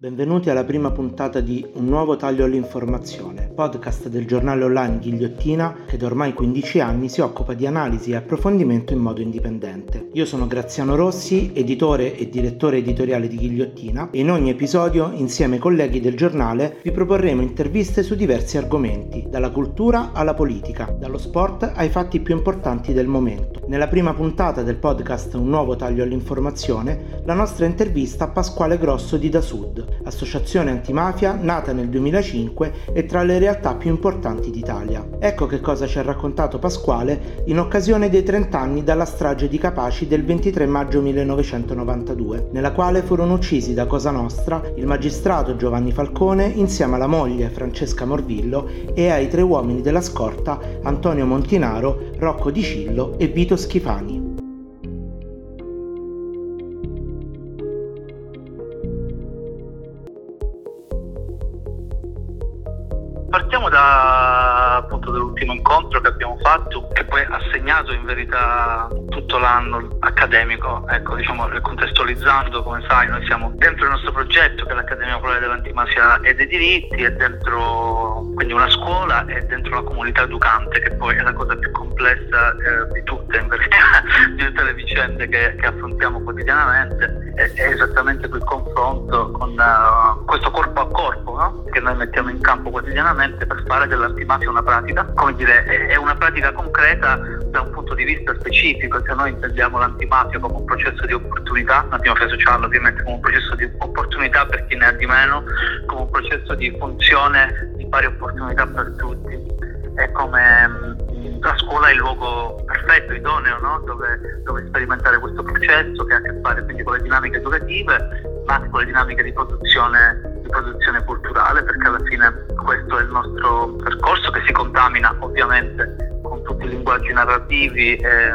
Benvenuti alla prima puntata di Un nuovo taglio all'informazione, podcast del giornale online Ghigliottina che da ormai 15 anni si occupa di analisi e approfondimento in modo indipendente. Io sono Graziano Rossi, editore e direttore editoriale di Ghigliottina e in ogni episodio, insieme ai colleghi del giornale, vi proporremo interviste su diversi argomenti, dalla cultura alla politica, dallo sport ai fatti più importanti del momento. Nella prima puntata del podcast Un nuovo taglio all'informazione, la nostra intervista a Pasquale Grosso di Da Sud associazione antimafia nata nel 2005 e tra le realtà più importanti d'Italia. Ecco che cosa ci ha raccontato Pasquale in occasione dei 30 anni dalla strage di Capaci del 23 maggio 1992, nella quale furono uccisi da Cosa Nostra il magistrato Giovanni Falcone insieme alla moglie Francesca Morvillo e ai tre uomini della scorta Antonio Montinaro, Rocco Di Cillo e Vito Schifani. Fatto, che poi ha segnato in verità tutto l'anno accademico, ecco, diciamo contestualizzando, come sai, noi siamo dentro il nostro progetto che è l'Accademia Popolare dell'Antimafia e dei diritti, è dentro quindi una scuola e dentro una comunità educante, che poi è la cosa più complessa eh, di tutte, in verità, di tutte le vicende che, che affrontiamo quotidianamente, è, è, esattamente quel confronto con uh, questo corpo a corpo no? che noi mettiamo in campo quotidianamente per fare dell'antimafia una pratica, come dire, è una pratica concreta da un punto di vista specifico, se noi intendiamo l'antimafia come un processo di opportunità, l'antimafia sociale ovviamente come un processo di opportunità per chi ne ha di meno, come un processo di funzione di pari opportunità per tutti. È come mm, la scuola è il luogo perfetto, idoneo, no? dove, dove, sperimentare questo processo che ha a che fare quindi con le dinamiche educative, ma anche con le dinamiche di produzione di produzione culturale perché alla fine questo è il nostro percorso che si contamina ovviamente con tutti i linguaggi narrativi e,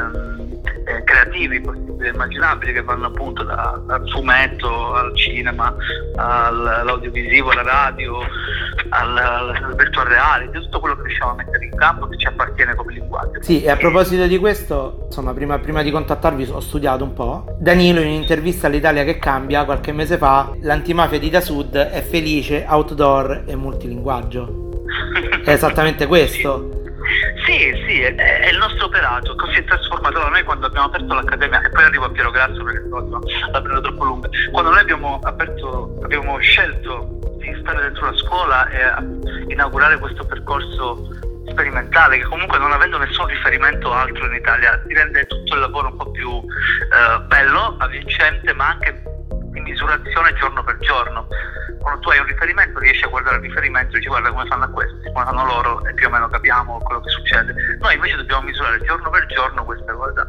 e creativi possibili e immaginabili che vanno appunto da, dal fumetto al cinema all'audiovisivo, alla radio, al, al virtual reality, tutto quello che riusciamo a mettere in campo che ci appartiene come linguaggio. Sì, e a proposito di questo, insomma, prima, prima di contattarvi ho studiato un po'. Danilo in un'intervista all'Italia che cambia qualche mese fa, l'antimafia di Da Sud è felice, outdoor e multilinguaggio. È esattamente questo. Sì, sì, è, è, il nostro operato, così è trasformato da noi quando abbiamo aperto l'accademia, e poi arrivo a Piero Grasso perché la prendo troppo lunga. Quando noi abbiamo aperto, abbiamo scelto di stare dentro la scuola e inaugurare questo percorso sperimentale che comunque non avendo nessun riferimento altro in Italia ti rende tutto il lavoro un po' più eh, bello, avvincente ma anche di misurazione giorno per giorno quando tu hai un riferimento riesci a guardare il riferimento e dici guarda come fanno questi, come fanno loro e più o meno capiamo quello che succede. Noi invece dobbiamo misurare giorno per giorno questa cosa.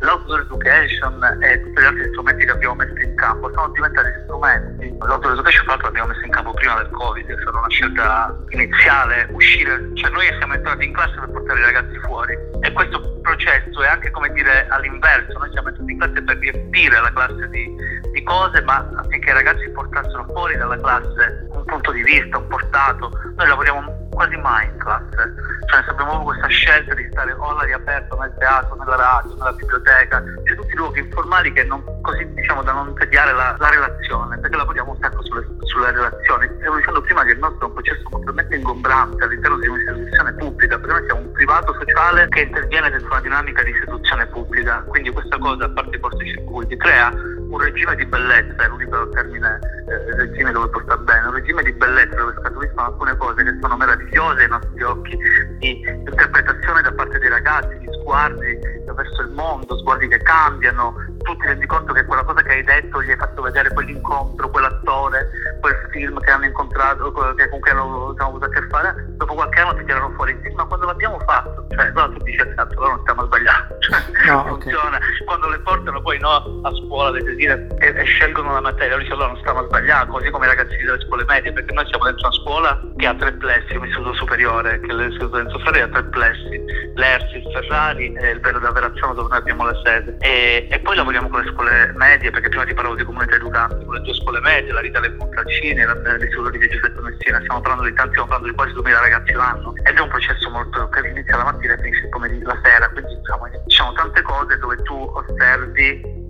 L'outdoor education e tutti gli altri strumenti che abbiamo messo in campo sono diventati strumenti. L'outdoor education fra l'altro l'abbiamo messo in campo prima del Covid, è stata una scelta iniziale, uscire, cioè noi siamo entrati in classe per portare i ragazzi fuori e questo processo è anche come dire all'inverso, noi siamo entrati in classe per riempire la classe di, di cose ma affinché i ragazzi portassero fuori dalla classe un punto di vista, un portato. Noi lavoriamo quasi mai in classe, cioè abbiamo questa scelta di stare o all'aria aperta, nel teatro, nella radio, nella biblioteca, cioè tutti i luoghi informali che non, così diciamo da non tediare la, la relazione, perché lavoriamo un sacco sulle, sulle relazioni. Stavo dicendo prima che il nostro è un processo completamente ingombrante all'interno di un'istituzione pubblica, perché noi siamo un privato sociale che interviene dentro una dinamica di istituzione pubblica, quindi questa cosa, a parte i cortocircuiti, crea un regime di bellezza, è l'unico termine eh, regime dove porta bene, un regime di bellezza dove scaturiscono alcune cose che sono meravigliose ai nostri occhi, di interpretazione da parte dei ragazzi, di sguardi verso il mondo, sguardi che cambiano, tu ti rendi conto che quella cosa che hai detto gli hai fatto vedere quell'incontro, quell'attore, quel film che hanno incontrato, che con cui hanno, hanno avuto a che fare, dopo qualche anno ti tirano fuori, sì, ma quando l'abbiamo fatto, cioè, allora tu dici, esatto, allora non stiamo sbagliando, cioè, no, funziona, okay. quando le portano poi no, a scuola, delle dire, e, e, scelgono la materia, allora dici, allora non stiamo sbagliando, così come i ragazzini delle scuole medie, perché noi siamo dentro una scuola che ha tre plessi, un istituto superiore, che è l'istituto Enzo Ferrari ha tre plessi, l'Ersi, il Ferrari e il Vero da Verrazzano dove noi abbiamo la sede, e, e poi lavoriamo lavoriamo con le scuole medie, perché prima ti parlavo di comunità educanti, con le due scuole medie, la Rita Le Montalcini l'Istituto di Giuseppe Messina, stiamo parlando di tanti, stiamo parlando di quasi 2000 ragazzi l'anno ed è un processo molto che inizia la mattina e finisce il pomeriggio, la sera, quindi diciamo, ci sono tante cose dove tu osservi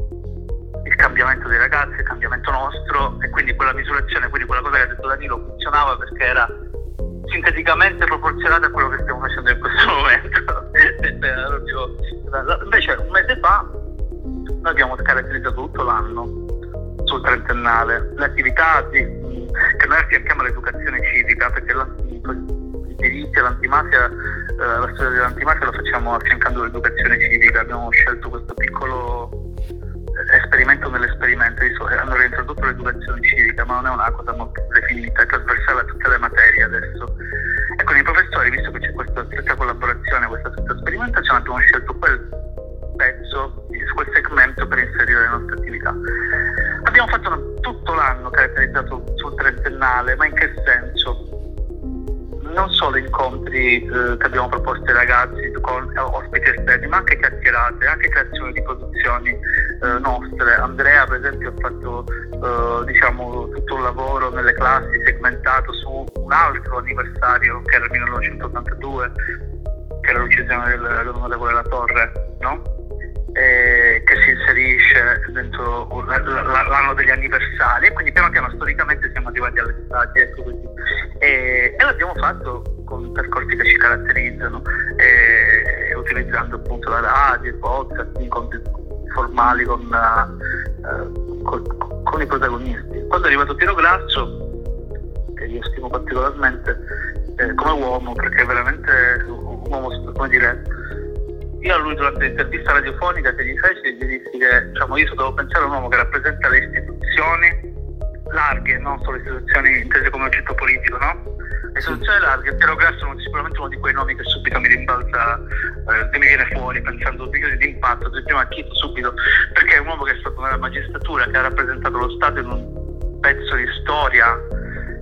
il cambiamento dei ragazzi, il cambiamento nostro e quindi quella misurazione, quindi quella cosa che ha detto Danilo funzionava perché era sinteticamente proporzionata a quello che stiamo facendo in questo momento. Invece un mese fa noi abbiamo caratterizzato tutto l'anno sul trentennale le attività di, che noi affianchiamo all'educazione civica perché i diritti e l'antimafia, eh, la storia dell'antimafia lo facciamo affiancando l'educazione civica, abbiamo scelto questo piccolo esperimento nell'esperimento, hanno reintrodotto l'educazione civica, ma non è una cosa molto definita, è trasversale a tutte le materie adesso. E con i professori, visto che c'è questa stretta collaborazione, questa stretta sperimentazione, abbiamo scelto quel segmento per inserire le nostre attività. Abbiamo fatto tutto l'anno caratterizzato sul trentennale, ma in che senso? non solo incontri eh, che abbiamo proposto ai ragazzi con eh, ospiti esterni, ma anche chiacchierate, anche creazione di produzioni eh, nostre. Andrea per esempio ha fatto eh, diciamo, tutto un lavoro nelle classi segmentato su un altro anniversario che era il 1982, che era l'uccisione del, dell'onorevole La Torre, no? Eh, che si inserisce dentro l'anno degli anniversari e quindi piano piano storicamente siamo arrivati all'estate ecco così. E, e, l'abbiamo fatto con percorsi che ci caratterizzano, eh, utilizzando appunto la radio, il podcast, incontri formali con, uh, con, con, i protagonisti. Quando è arrivato Piero Grasso, che io stimo particolarmente eh, come uomo, perché è veramente un uomo, come dire, io a lui durante l'intervista radiofonica che gli feci gli dissi che diciamo, io devo pensare a un uomo che rappresenta le istituzioni larghe, non solo le istituzioni intese come oggetto politico, no? Le istituzioni larghe, Piero Grasso è sicuramente uno di quei nomi che subito mi rimbalza, eh, mi viene fuori pensando di impatto, prima chiedo subito, perché è un uomo che è stato nella magistratura, che ha rappresentato lo Stato in un pezzo di storia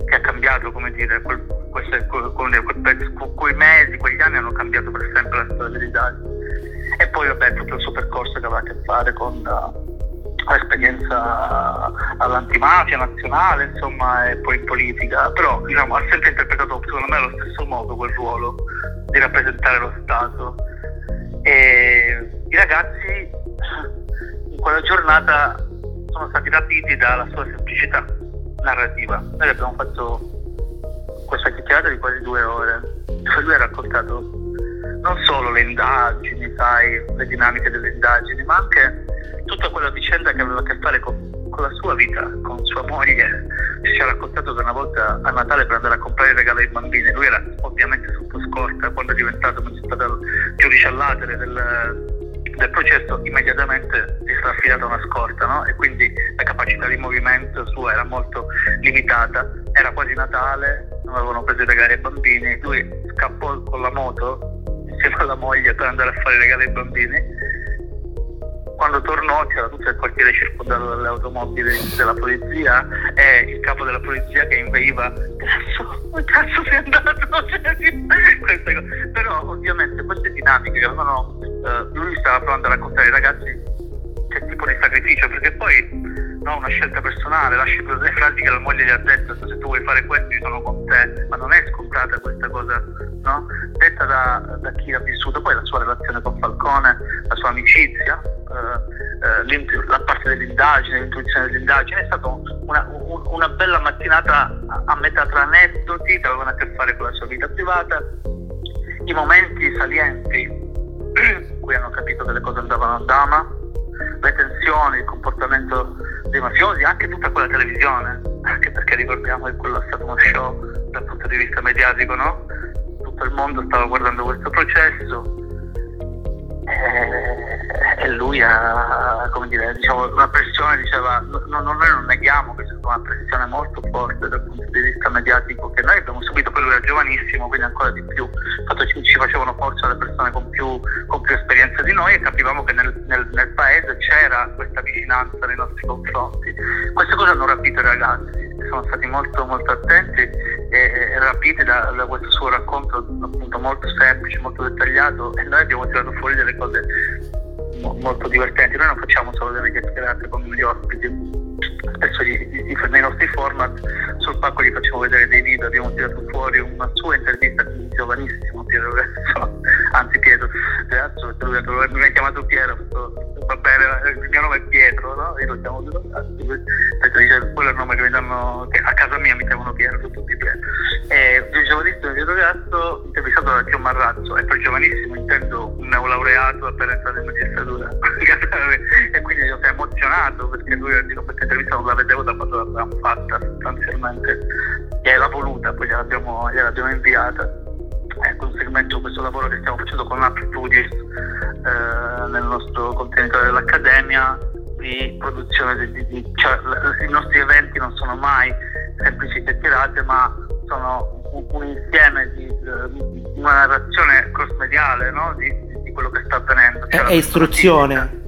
che ha cambiato, come dire, quel, quel, quel, quei mesi, quegli anni hanno cambiato per sempre la storia dell'Italia e poi vabbè tutto il suo percorso che aveva a che fare con uh, l'esperienza all'antimafia nazionale insomma e poi in politica. Però diciamo ha sempre interpretato secondo me allo stesso modo quel ruolo di rappresentare lo Stato. E i ragazzi in quella giornata sono stati rapiti dalla sua semplicità narrativa. Noi abbiamo fatto questa chiacchierata di quasi due ore lui ha raccontato non solo le indagini, sai, le dinamiche delle indagini, ma anche tutta quella vicenda che aveva a che fare con, con la sua vita, con sua moglie. Ci ha raccontato che una volta a Natale per andare a comprare i regali ai bambini, lui era ovviamente sotto scorta, quando è diventato magistrato giudice all'atere del, del processo immediatamente si è affidata una scorta no? e quindi la capacità di movimento sua era molto limitata, era quasi Natale, non avevano preso i regali ai bambini, lui scappò con la moto insieme alla moglie per andare a fare regali ai bambini. Quando tornò c'era tutto il quartiere circondato dalle automobili della polizia e il capo della polizia che inveiva cazzo, cazzo sei andato? Però ovviamente queste dinamiche che avevano, eh, lui stava provando a raccontare ai ragazzi che tipo di sacrificio, perché poi no, una scelta personale, lasci le frasi che la moglie gli ha detto, se tu vuoi fare questo io sono con te, ma non è scontata questa cosa, no? Detta da, da chi ha vissuto poi la sua relazione con Falcone, la sua amicizia, eh, eh, la parte dell'indagine, l'intuizione dell'indagine, è stata una, un, una bella mattinata a, a metà tra aneddoti che avevano a che fare con la sua vita privata, i momenti salienti in cui hanno capito che le cose andavano a dama, le tensioni, il comportamento dei mafiosi, anche tutta quella televisione, anche perché ricordiamo che quello è stato uno show dal punto di vista mediatico, no? Tutto il mondo stava guardando questo processo e, e lui ha, come dire, diciamo, una pressione, diceva, no, noi non neghiamo che c'è stata una pressione molto forte dal punto di vista mediatico che noi abbiamo subito, poi lui era giovanissimo, quindi ancora di più, fatto ci, ci facevano forza le persone con più, con più esperienza di noi e capivamo che nel, nel, nel paese c'era questa vicinanza nei nostri confronti. Queste cose hanno rapito i ragazzi, sono stati molto, molto attenti e, e rapiti da, da, questo suo racconto appunto molto semplice, molto dettagliato e noi abbiamo tirato fuori delle cose molto divertenti. Noi non facciamo solo delle chiacchierate con gli ospiti, spesso gli, gli, nei nostri format sul pacco gli facciamo vedere dei video, abbiamo tirato fuori una sua intervista di giovanissimo Piero Rezzo, anzi Pietro Rezzo, mi ha chiamato Piero, va bene, il mio nome è Pietro, no? io lo chiamo Grasso, perché quello è il nome che mi danno, che a casa mia mi chiamano Piero, tutti Piero. E il giovanissimo Piero Grasso, intervistato da Gio Marrazzo, e per giovanissimo intendo un neolaureato appena entrato in magistratura. e io sono emozionato perché lui dico questa intervista non la vedevo da quando l'abbiamo fatta sostanzialmente. E l'ha voluta, poi gliel'abbiamo, gliel'abbiamo inviata. È conseguimento questo lavoro che stiamo facendo con App Studios eh, nel nostro contenitore dell'Accademia di produzione di, di, cioè, i nostri eventi non sono mai semplici chiacchierate ma sono un, un insieme di, di, una narrazione cross-mediale no? di, quello che sta avvenendo. Cioè, è istruzione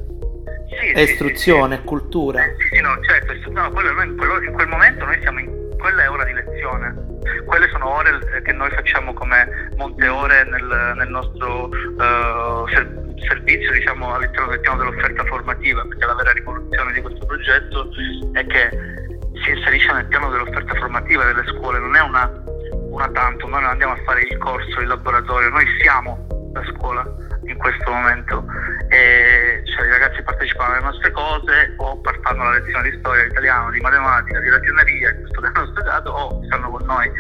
sì, è sì, istruzione, sì, cultura. Sì, no, certo, no, quello, in, quello, in quel momento noi siamo in, quella è ora di lezione. Quelle sono ore che noi facciamo come monte ore nel, nel nostro uh, ser- servizio diciamo, all'interno del piano dell'offerta formativa, perché la vera rivoluzione di questo progetto è che si inserisce nel piano dell'offerta formativa delle scuole, non è una, una tanto, noi non andiamo a fare il corso, il laboratorio, noi siamo la scuola in questo momento. E partecipano alle nostre cose o fanno la lezione di storia, di italiano, di matematica, di ragioneria, questo che hanno studiato o stanno con noi.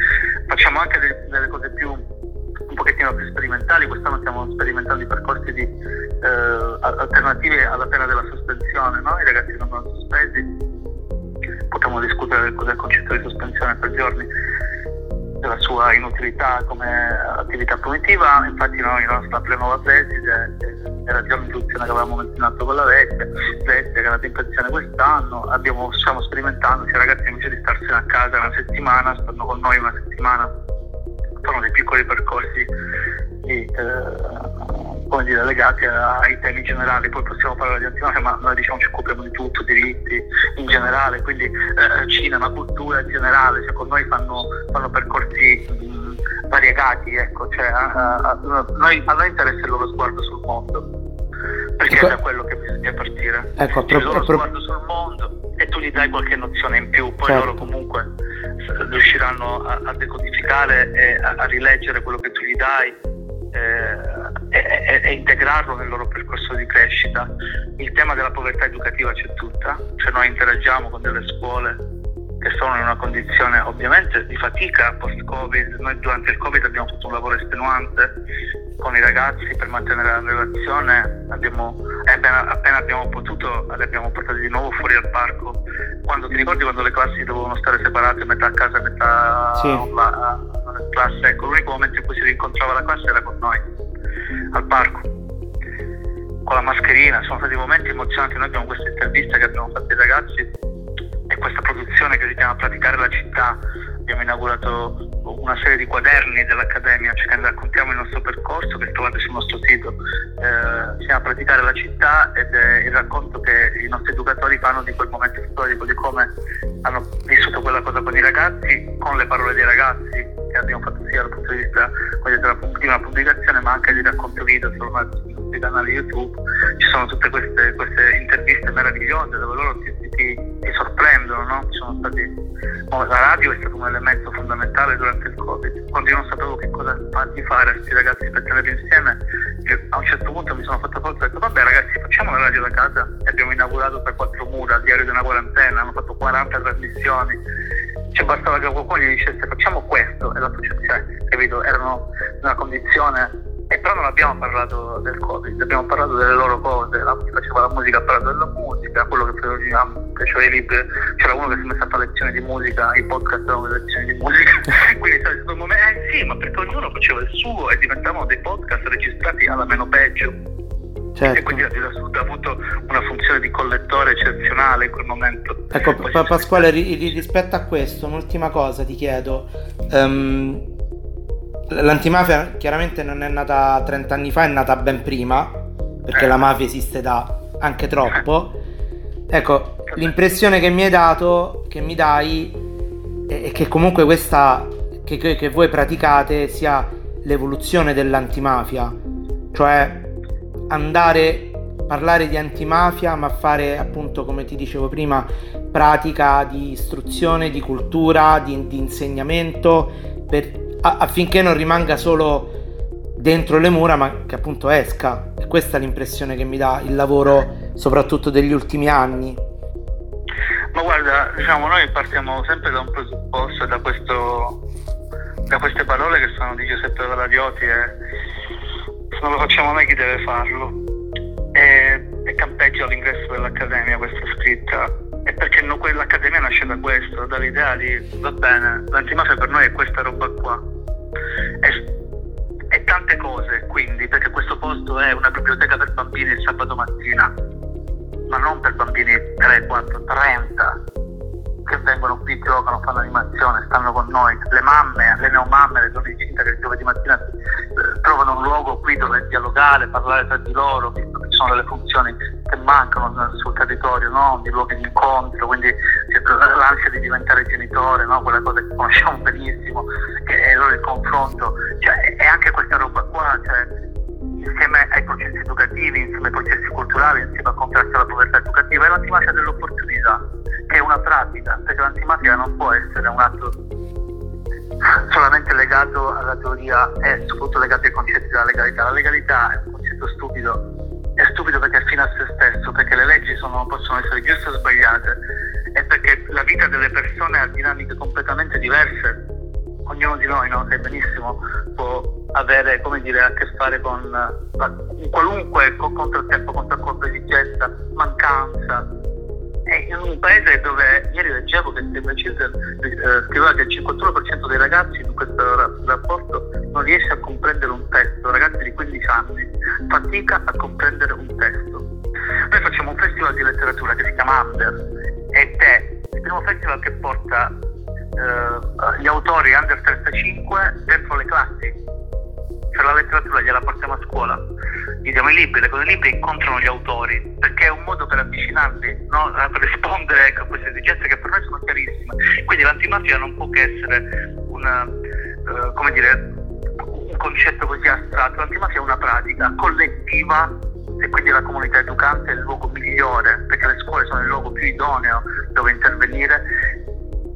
Facciamo anche delle, delle cose più un pochettino più sperimentali, quest'anno stiamo sperimentando i percorsi di, eh, alternativi alla pena della sospensione, no? i ragazzi vengono sospesi, potremmo discutere del, del concetto di sospensione per giorni della sua inutilità come attività punitiva, infatti noi la nostra nuova preside era già un'istruzione che avevamo atto con la vecchia, vecchia che è andata in quest'anno, abbiamo, stiamo sperimentando, cioè ragazzi invece di starsene a casa una settimana, stanno con noi una settimana, sono dei piccoli percorsi di, eh, dire, legati ai temi generali, poi possiamo parlare di antimafia, ma noi diciamo ci occupiamo di tutto, diritti in generale, quindi eh, cinema, cultura in generale, cioè con noi fanno, fanno percorsi mh, variegati, ecco, cioè, a, a, noi, a noi interessa il loro sguardo sul mondo, perché ecco. è da quello che bisogna partire. Ecco, cioè, il loro pro... sguardo sul mondo e tu gli dai qualche nozione in più, poi certo. loro comunque riusciranno a, a decodificare e a, a rileggere quello che tu gli dai eh, e, e, integrarlo nel loro percorso di crescita. Il tema della povertà educativa c'è tutta, cioè noi interagiamo con delle scuole che sono in una condizione ovviamente di fatica post-Covid. Noi durante il Covid abbiamo fatto un lavoro estenuante con i ragazzi per mantenere la relazione, abbiamo, appena, appena, abbiamo potuto li abbiamo portati di nuovo fuori al parco. Quando ti ricordi quando le classi dovevano stare separate, metà a casa e metà sì. la, la classe, ecco, l'unico momento in cui si rincontrava la classe era con noi, al parco, con la mascherina, sono stati momenti emozionanti, noi abbiamo questa intervista che abbiamo fatto ai ragazzi questa produzione che si chiama Praticare la città, abbiamo inaugurato una serie di quaderni dell'Accademia, cioè raccontiamo il nostro percorso che trovate sul nostro sito. Eh, si chiama Praticare la città ed è il racconto che i nostri educatori fanno di quel momento storico, di come hanno vissuto quella cosa con i ragazzi, con le parole dei ragazzi, che abbiamo fatto sia dal punto di vista della, una pubblicazione ma anche di racconto video sui canali YouTube. Ci sono tutte queste, queste interviste meravigliose dove loro ti, ti, ti sorprendono, no? Sono stati la radio è stato un elemento fondamentale durante il Covid. Quando io non sapevo che cosa fargli fare questi ragazzi per tenerli insieme, a un certo punto mi sono fatto forza e ho detto vabbè ragazzi facciamo la radio da casa e abbiamo inaugurato per quattro mura il diario di una quarantena, hanno fatto 40 trasmissioni. Ci bastava che qualcuno gli dicesse facciamo questo e l'associazione, capito, erano in una condizione e però non abbiamo parlato del Covid, abbiamo parlato delle loro cose, la, chi faceva la musica ha parlato della musica, quello che faceva i libri, c'era uno che si è messo a fare lezioni di musica, i podcast erano lezioni di musica, quindi sai, secondo me, eh sì, ma perché ognuno faceva il suo e diventavano dei podcast registrati alla meno peggio. Certo. E quindi la Sud ha avuto una funzione di collettore eccezionale in quel momento. Ecco, pa- Pasquale, rispetto a questo, un'ultima cosa ti chiedo. Um, L'antimafia chiaramente non è nata 30 anni fa, è nata ben prima, perché la mafia esiste da anche troppo. Ecco, l'impressione che mi hai dato, che mi dai, è che comunque questa che, che voi praticate sia l'evoluzione dell'antimafia, cioè andare a parlare di antimafia ma fare appunto come ti dicevo prima pratica di istruzione, di cultura, di, di insegnamento per affinché non rimanga solo dentro le mura ma che appunto esca e questa è l'impressione che mi dà il lavoro soprattutto degli ultimi anni diciamo, noi partiamo sempre da un presupposto, da, questo, da queste parole che sono di Giuseppe Valadioti e se non lo facciamo noi chi deve farlo. E, e campeggia all'ingresso dell'Accademia questa scritta. E perché no, l'Accademia nasce da questo, dall'idea di va bene, l'antimafia per noi è questa roba qua. E, e tante cose, quindi, perché questo posto è una biblioteca per bambini il sabato mattina, ma non per bambini 3, 4, 30 che vengono qui, giocano, fanno animazione, stanno con noi, le mamme, le neomamme, le donne incinte che il giovedì mattina eh, trovano un luogo qui dove dialogare, parlare tra di loro, sono delle funzioni che mancano sul territorio, no? di luoghi di incontro, quindi l'ansia di diventare genitore, no? quelle cose che conosciamo benissimo, è loro il confronto, cioè, è anche questa roba qua, cioè, insieme ai processi educativi, insieme ai processi culturali, insieme a contrasto alla povertà educativa, è l'antimafia dell'opportunità che è una pratica, perché l'antimafia non può essere un atto solamente legato alla teoria e soprattutto legato ai concetti della legalità. La legalità è un concetto stupido, è stupido perché è fine a se stesso, perché le leggi sono, possono essere giuste o sbagliate e perché la vita delle persone ha dinamiche completamente diverse. Ognuno di noi, no? sai benissimo, può avere dire, a che fare con uh, qualunque contrattempo, contraccolpo, esigenza, mancanza, in un paese dove ieri leggevo che Steve Children eh, scriveva che il 51% dei ragazzi in questo rapporto non riesce a comprendere un testo, ragazzi di 15 anni, fatica a comprendere un testo. Noi facciamo un festival di letteratura che si chiama Under ed è il primo festival che porta eh, gli autori under 35 dentro le classi cioè la letteratura gliela portiamo a scuola, gli diamo i libri, le cose libri incontrano gli autori, perché è un modo per avvicinarli, no? per rispondere ecco, a queste esigenze che per noi sono chiarissime. Quindi l'antimafia non può che essere una, uh, come dire, un concetto così astratto, l'antimafia è una pratica collettiva e quindi la comunità educante è il luogo migliore, perché le scuole sono il luogo più idoneo dove intervenire,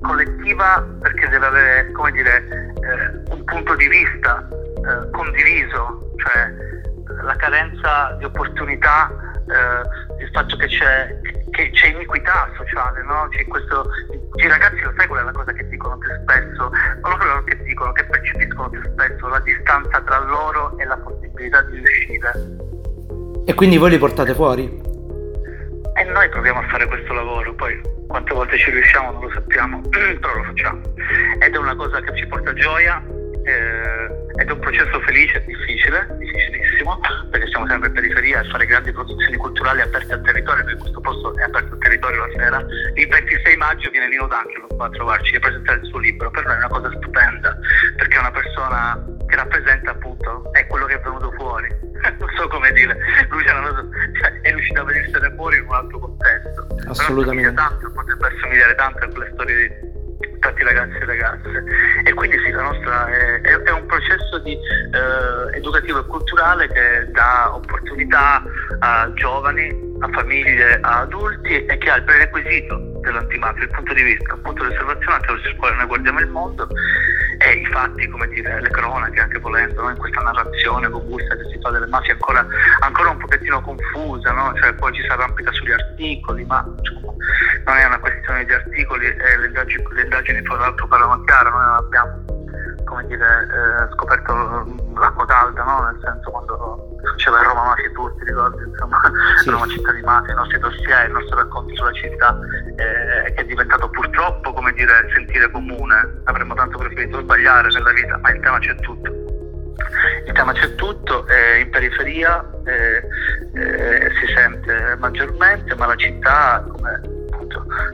collettiva perché deve avere, dire, eh, un punto di vista eh, condiviso, cioè la carenza di opportunità, eh, il fatto che c'è, che c'è iniquità sociale, no? c'è questo, i ragazzi lo sai qual è la cosa che dicono più spesso, quello che dicono, che percepiscono più spesso, la distanza tra loro e la possibilità di uscire. E quindi voi li portate fuori? E noi proviamo a fare questo lavoro, poi quante volte ci riusciamo non lo sappiamo, però lo facciamo. Ed è una cosa che ci porta gioia, eh, ed è un processo felice e difficile, difficilissimo, perché siamo sempre in periferia a fare grandi produzioni culturali aperte al territorio, perché questo posto è aperto al territorio la sera. Il 26 maggio viene Nino D'Angelo a trovarci e presentare il suo libro, per noi è una cosa stupenda, perché è una persona che rappresenta appunto, è quello che è venuto fuori. non so come dire, lui cosa, cioè, è riuscito a venirsene fuori in un altro contesto. Assolutamente. Però tanto, potrebbe assomigliare tanto a quelle storie di tanti ragazzi e ragazze. E quindi sì, la nostra è, è, è un processo di, eh, educativo e culturale che dà opportunità a giovani, a famiglie, a adulti e che ha il prerequisito dell'antimafia, il punto di vista, un punto di osservazione attraverso il quale noi guardiamo il mondo e i fatti, come dire, le cronache, anche volendo, no? in questa narrazione convulsa che si fa delle mafie ancora, ancora un pochettino confusa, no? cioè poi ci si arrampica sugli articoli, ma insomma, non è una questione di articoli, eh, le, indagini, le indagini fra l'altro parlano chiaro, noi non abbiamo come dire, eh, scoperto l'acqua calda, no? nel senso quando succedeva a Roma Mafia tutti, ricordi, insomma, sì. Roma città di mafia, i nostri dossier, il nostro racconto sulla città, eh, che è diventato purtroppo, come dire, sentire comune, avremmo tanto preferito sbagliare nella vita, ma il tema c'è tutto. Il tema c'è tutto, eh, in periferia eh, eh, si sente maggiormente, ma la città, come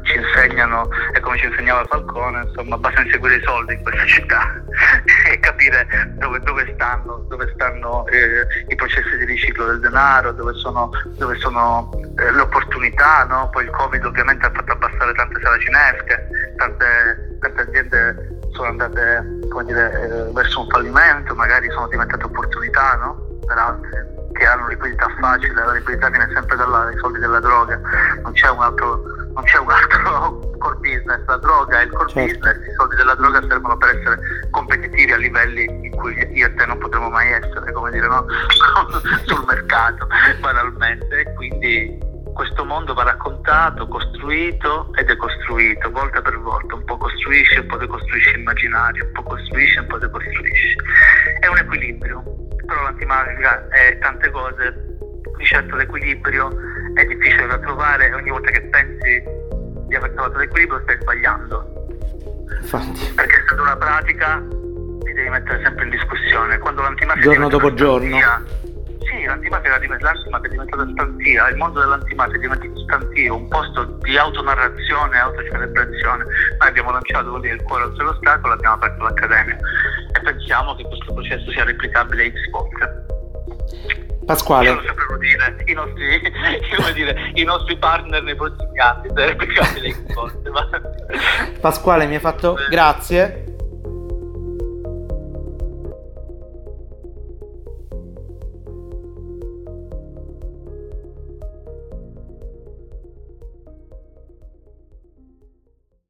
ci insegnano, e come ci insegnava Falcone, insomma, basta inseguire i soldi in questa città capire dove, dove stanno, dove stanno eh, i processi di riciclo del denaro, dove sono, dove sono eh, le opportunità, no? poi il Covid ovviamente ha fatto abbassare tante sale cinesche, tante, tante aziende sono andate dire, eh, verso un fallimento, magari sono diventate opportunità no? per altri che hanno liquidità facile, la liquidità viene sempre dai soldi della droga, non c'è un altro non c'è un altro core business, la droga è il core certo. business, i soldi della droga servono per essere competitivi a livelli in cui io e te non potremo mai essere, come dire, no? sul mercato banalmente, quindi questo mondo va raccontato, costruito e decostruito, volta per volta, un po' costruisce, un po' decostruisce immaginario, un po' costruisce, un po' decostruisce. È un equilibrio, però l'antimafia è tante cose, di certo l'equilibrio è difficile da trovare e ogni volta che pensi di aver trovato l'equilibrio stai sbagliando. Infatti. Perché essendo una pratica ti devi mettere sempre in discussione. Quando l'antimafia giorno dopo giorno. Sì, l'antimafia, era, l'antimafia è diventata stantia, il mondo dell'antimafia è diventato stantio, un posto di autonarrazione, autocelebrazione. Noi abbiamo lanciato così il cuore oltre l'ostacolo, abbiamo aperto l'accademia e pensiamo che questo processo sia replicabile a X volte. Pasquale. Io sapevo dire, i nostri, dire, i nostri partner nei prossimi anni, replicabile X volte. Pasquale mi ha fatto... Grazie